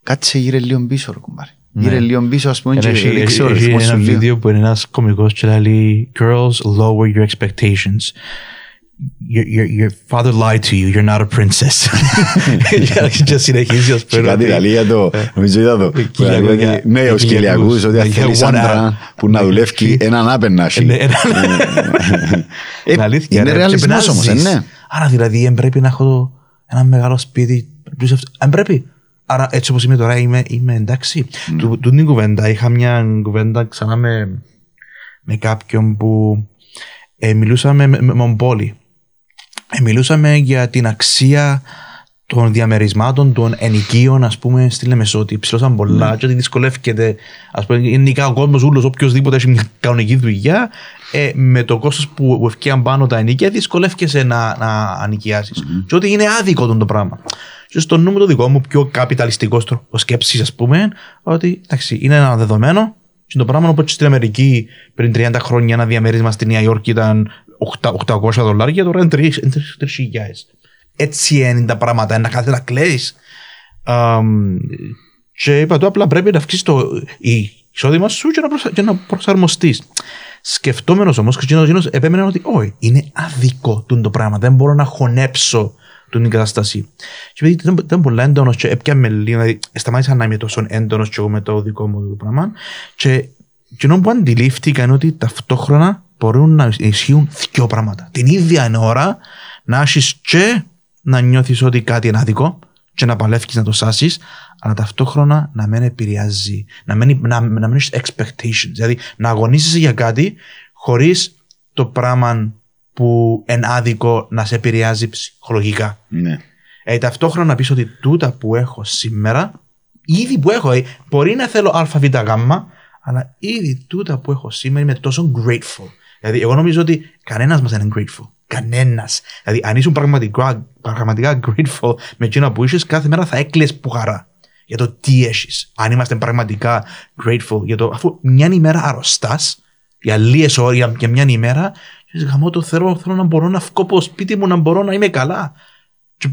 Κάτσε γύρε λίγο πίσω ρε κουμπάρι. Γύρε λίγο πίσω ας πούμε και Έχει- ρίξε ο έχει ρυθμός ένα σου λίγο. βίντεο που είναι ένας κωμικός και λέει Girls, lower your expectations. Your, your, your father lied to you. You're not a princess. Και συνεχίζει ως Και κάτι ότι- λέει για το, νομίζω είδα το, που λέει Κυλιακούς. ότι, ναι, ο Κυλιακούς. Σκυλιακούς, ότι αν Για θέλεις one άντρα hour. που να δουλεύει έναν άπεν να έχει. Ναι, ένα- Ε, Είναι αλήθεια. Είναι ρε. ρεαλισμός Και όμως, ε, πρέπει να ναι. ζεις. Άρα δηλαδή δεν πρέπει να έχω το- ένα μεγάλο σπίτι. Αν πρέπει. Άρα έτσι όπως είμαι τώρα είμαι, είμαι εντάξει. Ναι. Του, του την κουβέντα είχα μια κουβέντα ξανά με, με κάποιον που ε, μιλούσαμε με, με Μομπόλη. Ε, μιλούσαμε για την αξία των διαμερισμάτων, των ενοικίων, ας πούμε, στη Λεμεσό, ότι ψηλώσαν πολλά και ότι δυσκολεύεται, ας πούμε, γενικά ο κόσμος ούλος, οποιοδήποτε έχει μια κανονική δουλειά, ε, με το κόστος που που ευκαιρία πάνω τα ενοικία, δυσκολεύκεσαι να, να ανοικιάσεις. Και ότι είναι άδικο τον το πράγμα. Και στο νου μου το δικό μου, πιο καπιταλιστικό τρόπο σκέψης, ας πούμε, ότι εντάξει, είναι ένα δεδομένο. Και το πράγμα όπως στην Αμερική πριν 30 χρόνια ένα διαμέρισμα στη Νέα Υόρκη ήταν 800 δολάρια, τώρα είναι 3.000. Έτσι είναι τα πράγματα, να κάθεται να κλαίει. Και είπα του απλά πρέπει να αυξήσεις το η εισόδημα σου και να, προσα... και να προσαρμοστείς. Σκεφτόμενος όμως, Χριστιανό επέμενε ότι όχι, είναι αδικό τούτο το πράγμα. Δεν μπορώ να χωνέψω την κατάσταση. Και επειδή ήταν, ήταν πολύ έντονος, και έπιαμε λίγο, δηλαδή σταμάτησα να είμαι τόσο έντονος και εγώ με το δικό μου το πράγμα. Και εκείνο που αντιλήφθηκα είναι ότι ταυτόχρονα μπορούν να ισχύουν δύο πράγματα. Την ίδια ώρα να έχεις και να νιώθεις ότι κάτι είναι άδικο και να παλεύει να το σάσεις, αλλά ταυτόχρονα να μην επηρεάζει, να μην, να, να μην έχεις expectations. Δηλαδή να αγωνίζεσαι για κάτι χωρίς το πράγμα που είναι άδικο να σε επηρεάζει ψυχολογικά. Ναι. Ε, ταυτόχρονα να πεις ότι τούτα που έχω σήμερα, ήδη που έχω, ε, μπορεί να θέλω ΑΒΓ, αλλά ήδη τούτα που έχω σήμερα είμαι τόσο grateful. Δηλαδή, εγώ νομίζω ότι κανένας μας δεν είναι grateful. Κανένας. Δηλαδή, αν ήσουν πραγματικά, πραγματικά grateful με εκείνα που είσαι, κάθε μέρα θα έκλειε που χαρά για το τι έχεις. Αν είμαστε πραγματικά grateful για το. αφού μια ημέρα αρρωστάς, για λίγες ώρες, για, για μια ημέρα, και γαμώ το θέλω, θέλω να μπορώ να βγω από το σπίτι μου, να μπορώ να είμαι καλά. Και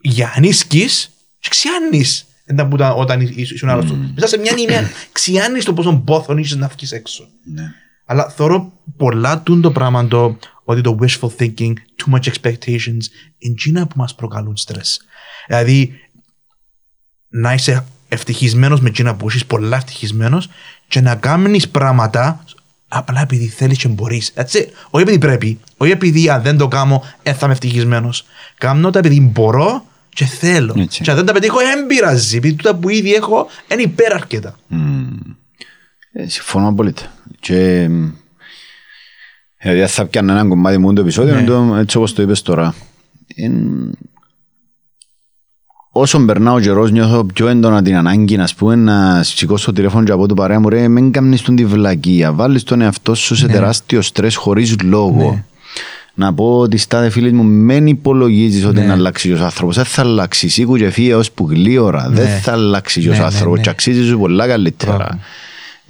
για ανίσκεις και ξιάνεις Εντά που ήταν όταν ήσ- ήσουν άρρωστος. Μέσα σε μια ημέρα ξιάνεις το πόσο πόθον είσαι να βγεις έξω. Ναι. Αλλά θεωρώ πολλά τούν το πράγμα το ότι το wishful thinking, too much expectations, είναι εκείνα που μας προκαλούν στρες. Δηλαδή, να είσαι ευτυχισμένος με εκείνα που είσαι πολλά ευτυχισμένος και να κάνεις πράγματα απλά επειδή θέλεις και μπορείς. That's it. Όχι επειδή πρέπει. Όχι επειδή αν δεν το κάνω δεν θα είμαι ευτυχισμένος. Κάνω τα επειδή μπορώ και θέλω. Έτσι. Και αν δεν τα πετύχω δεν πειράζει. Επειδή τούτα που ήδη έχω είναι υπεραρκετά. Ε, συμφωνώ απόλυτα. Και δηλαδή θα πιάνω ένα κομμάτι μου το επεισόδιο, Ναι. το, έτσι όπως το είπες τώρα. Εν... Όσο περνά ο καιρός νιώθω πιο έντονα την ανάγκη να, πούμε, να σηκώσω το τηλέφωνο και από το παρέα μου ρε μην κάνεις τον τη βλακεία, βάλεις τον εαυτό σου σε τεράστιο στρες χωρίς λόγο. Ναι. Να πω ότι στάδε φίλοι μου, μην υπολογίζεις ότι Ναι. να αλλάξει ο άνθρωπος. Δεν θα αλλάξει. Σήκου και φύγε ως που γλύωρα. Δεν θα αλλάξει Ναι, ο ναι, άνθρωπος. ναι. Και αξίζει σου πολλά καλύτερα. Μπράβο.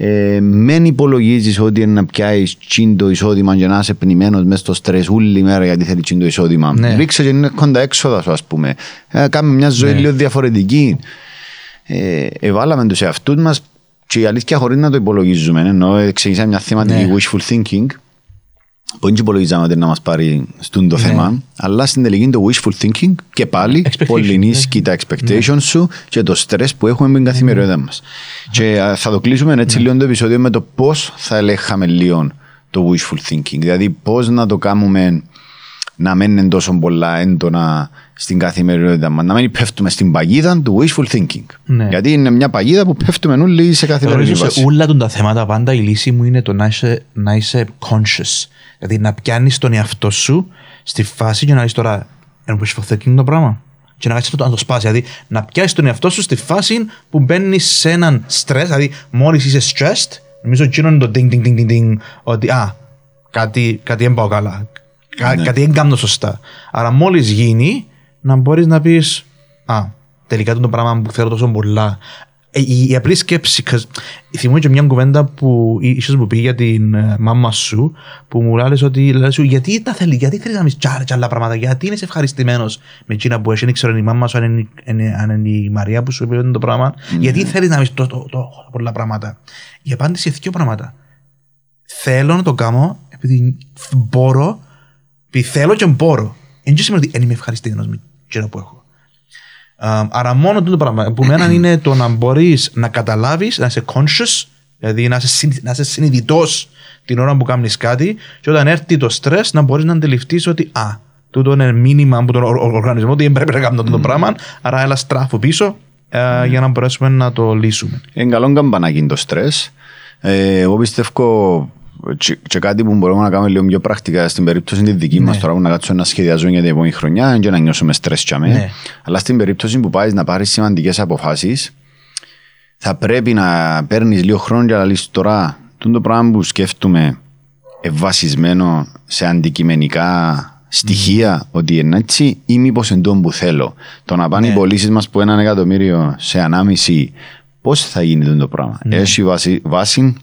Ε, μην υπολογίζεις ότι είναι να πιάσεις τσιν το εισόδημα και να είσαι πνημένος μέσα στο στρες όλη μέρα γιατί θέλεις τσιν το εισόδημα. Ναι. Ρίξε και είναι κοντά έξοδα σου ας πούμε. Ε, κάμε μια ζωή Ναι. λίγο διαφορετική. Ε, εβάλαμε τους εαυτούς μας και η αλήθεια χωρίς να το υπολογίζουμε. Ενώ ξεκινήσαμε μια θεματική Ναι. wishful thinking που δεν υπολογίζαμε ότι να μας πάρει στον το Ναι. θέμα, αλλά στην τελική είναι το wishful thinking και πάλι Expectation, πολύ ναι. νίσκει τα expectations σου και το stress που έχουμε με την καθημερινότητα μας. Και α, θα το κλείσουμε έτσι λίγο το επεισόδιο με το πώς θα ελέγχαμε λίγο το wishful thinking. Δηλαδή πώς να το κάνουμε να μην είναι τόσο πολλά έντονα στην καθημερινότητα μας. Να μην πέφτουμε στην παγίδα του wishful thinking. Ναι. Γιατί είναι μια παγίδα που πέφτουμε όλοι σε καθημερινή Νομίζω βάση. σε όλα των τα θέματα πάντα η λύση μου είναι το να είσαι, να είσαι conscious. Δηλαδή να πιάνεις τον εαυτό σου στη φάση και να δεις τώρα είναι wishful thinking το πράγμα και να κάτσεις να το, να το σπάσεις. Δηλαδή να πιάσεις τον εαυτό σου στη φάση που μπαίνεις σε έναν stress, δηλαδή μόλις είσαι stressed, νομίζω εκείνο είναι το ding ding ding ding ding, ότι α, κάτι, κάτι δεν πάω καλά. Κα, Ναι. Κάτι δεν κάνω σωστά. Άρα μόλις γίνει, να μπορείς να πεις Α, τελικά είναι το πράγμα που θέλω τόσο πολλά. Ε, η, η απλή σκέψη, 'cause θυμούμαι και μια κουβέντα που ίσως μου πει για την ε, μάμα σου, που μου λέει ότι λέει σου, γιατί τα θέλει, γιατί θέλεις να μην τσάρε και άλλα πράγματα, γιατί είναι ευχαριστημένος με εκείνα που έχει, δεν ξέρω αν η μάμα σου, αν είναι, είναι- αν είναι η Μαρία που σου είπε το πράγμα, γιατί θέλεις να μην το, το, το, πολλά πράγματα. Η απάντηση είναι δύο πράγματα. Θέλω να το κάνω επειδή μπορώ, επειδή θέλω και μπορώ. Δεν σημαίνει ότι δεν είμαι ευχαριστημένο με εκείνα που έχω. Α, άρα μόνο το πράγμα που μένα είναι το να μπορείς να καταλάβεις, να είσαι conscious, δηλαδή να είσαι, συν- να είσαι συνειδητός την ώρα που κάνεις κάτι, και όταν έρθει το stress να μπορείς να αντιληφθείς ότι α, τούτο είναι μήνυμα από τον ο- ο- οργανισμό ότι δεν πρέπει να κάνουμε αυτό το πράγμα, άρα έλα στράφω πίσω ε, για να μπορέσουμε να το λύσουμε. Είναι καλό καμπανάκι το στρες. Ε, εγώ πιστεύω και, και κάτι που μπορούμε να κάνουμε λίγο πιο πρακτικά στην περίπτωση τη δική μας τώρα που να κάτσουμε να σχεδιαζούμε για την επόμενη χρονιά και να νιώσουμε στρες για μέ. Ναι. Αλλά στην περίπτωση που πάεις να πάρεις σημαντικές αποφάσεις θα πρέπει να παίρνεις λίγο χρόνο για να λύσεις τώρα τούτο το πράγμα που σκέφτομαι ε, βασισμένο σε αντικειμενικά στοιχεία ότι είναι έτσι ή μήπως εν τόν που θέλω. Το να πάνε οι πωλήσεις μας που έναν εκατομμύριο σε ανάμιση, πώς θα γίνει τούτο το πράγμα. Έχει βάση, βάση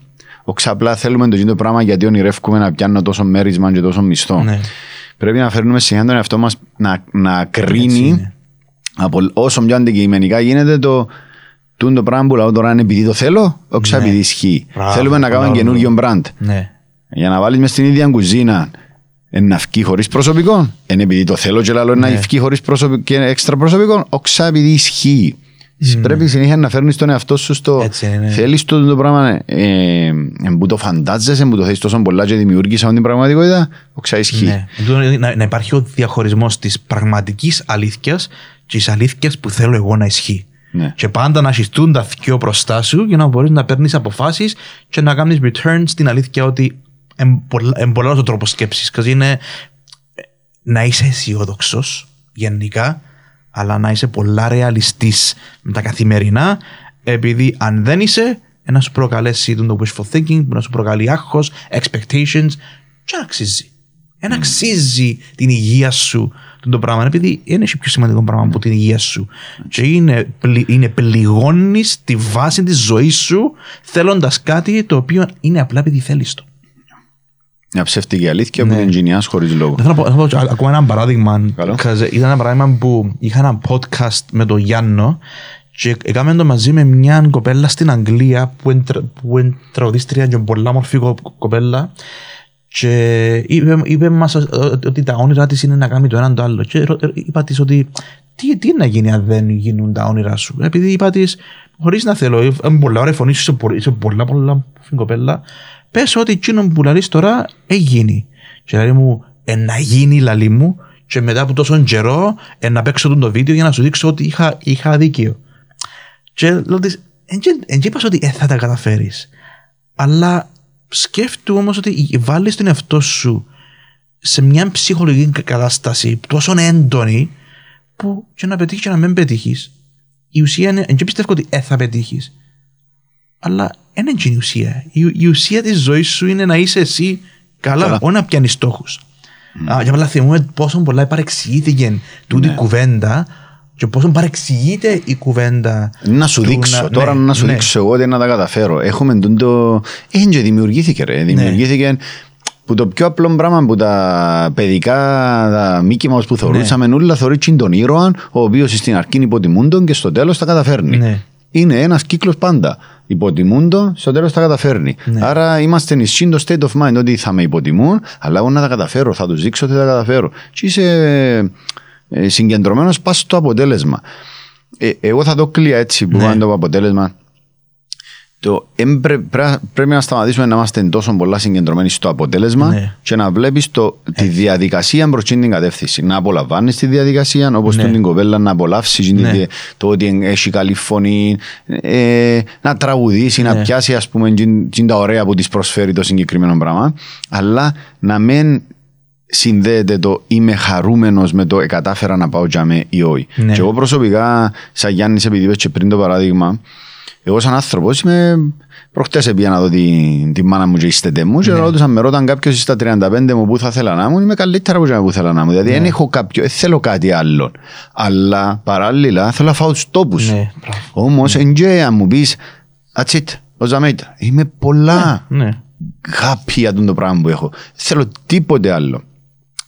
όχι απλά θέλουμε το ίδιο πράγμα γιατί ονειρεύουμε να πιάνω τόσο μέρισμα και τόσο μισθό. Ναι. Πρέπει να φέρνουμε συνέχεια τον εαυτό μας να, να κρίνει είναι. από όσο πιο αντικειμενικά γίνεται το τούτο το πράγμα που λέω τώρα είναι επειδή το θέλω, όχι επειδή ισχύει. Μπράβο, Θέλουμε να κάνουμε μπράβο. καινούργιο brand. Ναι. Για να βάλεις μες στην ίδια κουζίνα είναι να βγει χωρίς προσωπικό. Είναι επειδή το θέλω και λαλό να βγει χωρίς προσωπικό και έξτρα προσωπικό. Όχι επειδή ισχύει. Πρέπει συνέχεια να φέρνεις τον εαυτό σου στο Έτσι είναι, ναι. θέλεις το, το πράγμα ε, ε, που το φαντάζεσαι, που το θέλεις τόσο πολλά και δημιουργείς αυτή την πραγματικότητα. Όχι ισχύει. Ναι. Τούτο είναι Να, να υπάρχει ο διαχωρισμός της πραγματικής αλήθειας και της αλήθειας που θέλω εγώ να ισχύει. Ναι. Και πάντα να συστούν τα δυο μπροστά σου για να μπορείς να παίρνεις αποφάσεις και να κάνεις return στην αλήθεια ότι είναι πολλά ο τρόπος σκέψης. είναι ε, να είσαι αισιόδοξος γενικά, αλλά να είσαι πολλά ρεαλιστής με τα καθημερινά, επειδή αν δεν είσαι, ε, να σου προκαλέσει το wishful thinking, να σου προκαλεί άγχος, expectations, και να αξίζει. Δεν αξίζει την υγεία σου το πράγμα, επειδή δεν έχει πιο σημαντικό πράγμα από την υγεία σου. Και είναι, πλη- είναι πληγώνεις τη βάση της ζωής σου θέλοντας κάτι το οποίο είναι απλά επειδή θέλεις το. Μια ψεύτικη αλήθεια που Ναι. την γενιάς χωρίς λόγο. Θέλω να πω, θέλω να πω ακόμα ένα παράδειγμα. Καλό. Because Ήταν ένα παράδειγμα που είχα ένα podcast με τον Γιάννο και έκαμε το μαζί με μια κοπέλα στην Αγγλία που είναι, τρα- που είναι τραγουδίστρια και πολλά μορφή κο- κοπέλα και είπε, είπε μας ο- ο- ότι τα όνειρά της είναι να κάνει το έναν το άλλο και ρω- είπα της ότι τι, τι να γίνει αν δεν γίνουν τα όνειρά σου επειδή είπα της χωρίς να θέλω είναι πολλά ωραία φωνή σου είσαι, πο- είσαι πολλά πολλά μορφή κοπέλα πες ότι εκείνο που λαλείς τώρα έγινε. Και λέει μου ε, να γίνει λαλή μου και μετά από τόσο καιρό ε, να παίξω τον το βίντεο για να σου δείξω ότι είχα, είχα δίκαιο και λέω της δεν είπα ότι ε, θα τα καταφέρεις αλλά σκέφτου όμως ότι βάλεις τον εαυτό σου σε μια ψυχολογική κατάσταση τόσο έντονη που και να πετύχεις και να μην πετύχεις η ουσία είναι, δεν πιστεύω ότι ε, θα πετύχεις αλλά δεν είναι η ουσία. Η, η ουσία της ζωής σου είναι να είσαι εσύ καλά, Καλά. όχι να πιάνεις στόχους. Α, για παράδειγμα, θυμούμε πόσο πολλά παρεξηγήθηκε τούτη η κουβέντα και πόσο παρεξηγείται η κουβέντα. Να σου του δείξω, τώρα ναι, να σου ναι. δείξω εγώ ότι να τα καταφέρω. Έχουμε τον το... Ε, και δημιουργήθηκε ρε, δημιουργήθηκε που το πιο απλό πράγμα που τα παιδικά τα Mickey Mouse που θεωρούσαμε όλα θεωρεί τσιν τον ήρωα ο οποίος στην αρχή υποτιμούν τον και στο τέλος τα καταφέρνει. Ναι. Είναι ένας κύκλος πάντα. Υποτιμούν τον, στο τέλος τα καταφέρνει. Ναι. Άρα είμαστε νησίν το state of mind ότι θα με υποτιμούν, αλλά εγώ να τα καταφέρω, θα τους δείξω ότι θα τα καταφέρω. Και είσαι ε, συγκεντρωμένος πας στο αποτέλεσμα. Ε, εγώ θα το κλεία έτσι που Ναι. είναι το αποτέλεσμα. Το, εμ πρέ- πρέ- πρέπει να σταματήσουμε να είμαστε τόσο πολλά συγκεντρωμένοι στο αποτέλεσμα Ναι. και να βλέπεις τη διαδικασία προ την κατεύθυνση. Να απολαμβάνεις τη διαδικασία όπως Ναι. την κοπέλα να απολαύσεις την Ναι. δι- το ότι έχει καλή φωνή, ε, να τραγουδήσεις, να Ναι. πιάσει ας πούμε τζιν- τζιν τα ωραία που της προσφέρει το συγκεκριμένο πράγμα. Αλλά να μην συνδέεται το είμαι χαρούμενος με το εκατάφερα να πάω για με ή όχι. Ναι. Και εγώ προσωπικά, σαν Γιάννης, επειδή είπες και πριν το παράδειγμα, εγώ σαν άνθρωπος είμαι. Προχτές πήγα να δω τη, τη μάνα μου και η μου και Ναι. ρώτησα με ρώταν κάποιος στα 35 μου που θα ήθελα να ήμουν, είμαι καλύτερα από που ήθελα να ήμουν. Δηλαδή Ναι. δεν έχω κάποιο, δεν θέλω κάτι άλλο. Αλλά παράλληλα θέλω να φάω τους τόπους. Ναι, μπράβο. Όμως, εντζέ, αν μου πεις, that's it, ο Ζαμέιτα. Είμαι πολλά Ναι. happy για τον το πράγμα που έχω. Δεν θέλω τίποτε άλλο.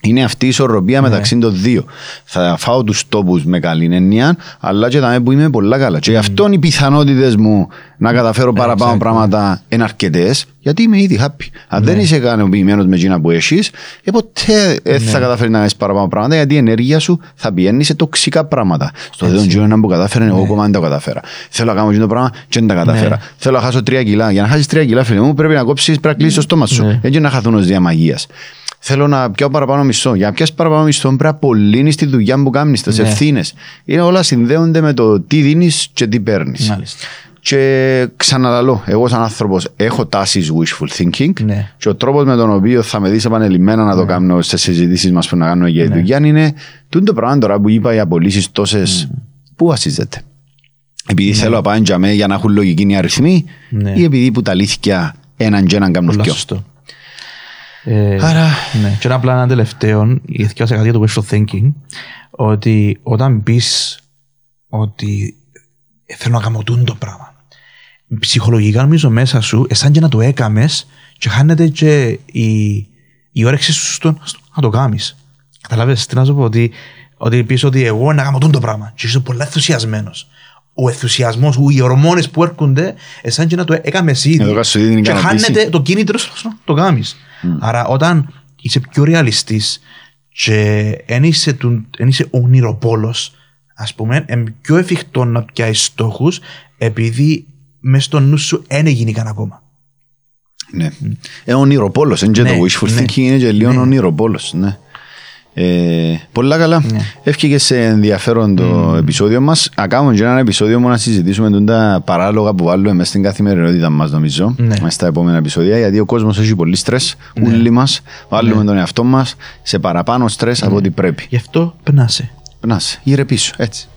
Είναι αυτή η ισορροπία Ναι. μεταξύ των δύο. Θα φάω τους τόπους με καλή έννοια, αλλά και τα που είμαι πολλά καλά. Και γι' αυτό οι πιθανότητες μου να καταφέρω παραπάνω exactly. πράγματα είναι αρκετές, γιατί είμαι ήδη happy. Αν δεν είσαι ικανοποιημένος με εκείνα που έχεις, ε, ποτέ δεν θα καταφέρεις να κάνει παραπάνω πράγματα, γιατί η ενέργεια σου θα πηγαίνει σε τοξικά πράγματα. Στο δεν ξέρω να που κατάφερε, εγώ ακόμα δεν τα καταφέρα. Θέλω να κάνω αυτό το πράγμα και δεν τα καταφέρα. Θέλω να χάσω τρία κιλά. Για να χάσεις τρία κιλά, φίλε μου, πρέπει να κόψεις, πρέπει να κλείσει το στόμα σου. Ναι. Έτσι να χαθούν ως διαμαγείας. Θέλω να πιάω παραπάνω μισθό. Για να πιάσεις παραπάνω μισθό, πρέπει να απολύνεις τη δουλειά που κάνεις, τις Ναι. ευθύνες. Είναι όλα συνδέονται με το τι δίνεις και τι παίρνεις. Μάλιστα. Και ξαναλαλώ, εγώ σαν άνθρωπος έχω τάσεις wishful thinking. Ναι. Και ο τρόπος με τον οποίο θα με δεις επανελειμμένα να το κάνω στι συζητήσεις μας που να κάνω για τη δουλειά είναι τούτο το πράγμα τώρα που είπα οι απολύσεις τόσες. Πού βασίζεται; Επειδή θέλω να πάνε για μέ για να έχουν λογική οι αριθμοί Ναι. ή επειδή που τα αλήθεια έναν και έναν κάνουν Πολλά δυο; σωστό. Ε, Άρα- ναι. Και ένα απλά ένα τελευταίο, η ηθικιά σε του wishful thinking, ότι όταν πεις ότι «Ε, θέλω να κάνω τούτο το πράγμα, ψυχολογικά νομίζω μέσα σου, εσάν και να το έκαμες και χάνεται και η, η όρεξη σου στο, στο να το κάνεις. Καταλάβες τι να σου πω, ότι, ότι πεις ότι εγώ να κάνω τούτο το πράγμα και είσαι πολύ ενθουσιασμένος. Ο ενθουσιασμός, οι ορμόνες που έρχονται, εσάν και να το έκαμε ήδη. Εδώ κάτω σου δίνει την και ικανοποίηση. χάνεται το κίνητρο σου να το κάνεις. Άρα όταν είσαι πιο ρεαλιστής και δεν είσαι, του- εν είσαι ονειροπόλος, ας πούμε, είναι πιο εφικτό να πιάσεις στόχους επειδή μες στο νου σου δεν έγινε καν ακόμα. Ναι. Ε, ονειροπόλος, είναι και Ναι, το wishful ναι. thinking είναι και λίγο ονειροπόλος. Ναι. Ε, πολλά καλά. Ναι. Έφυγε σε ενδιαφέρον το επεισόδιο μας. Να κάνουμε και ένα επεισόδιο μόνο να συζητήσουμε τον τα παράλογα που βάλουμε μέσα στην καθημερινότητα μας νομίζω. Ναι. Μέσα στα επόμενα επεισόδια. Γιατί ο κόσμος έχει πολύ στρες. Όλοι μας βάλουμε τον εαυτό μας σε παραπάνω στρες από ό,τι πρέπει. Γι' αυτό περνάσαι. Να σε, γύρε πίσω, έτσι.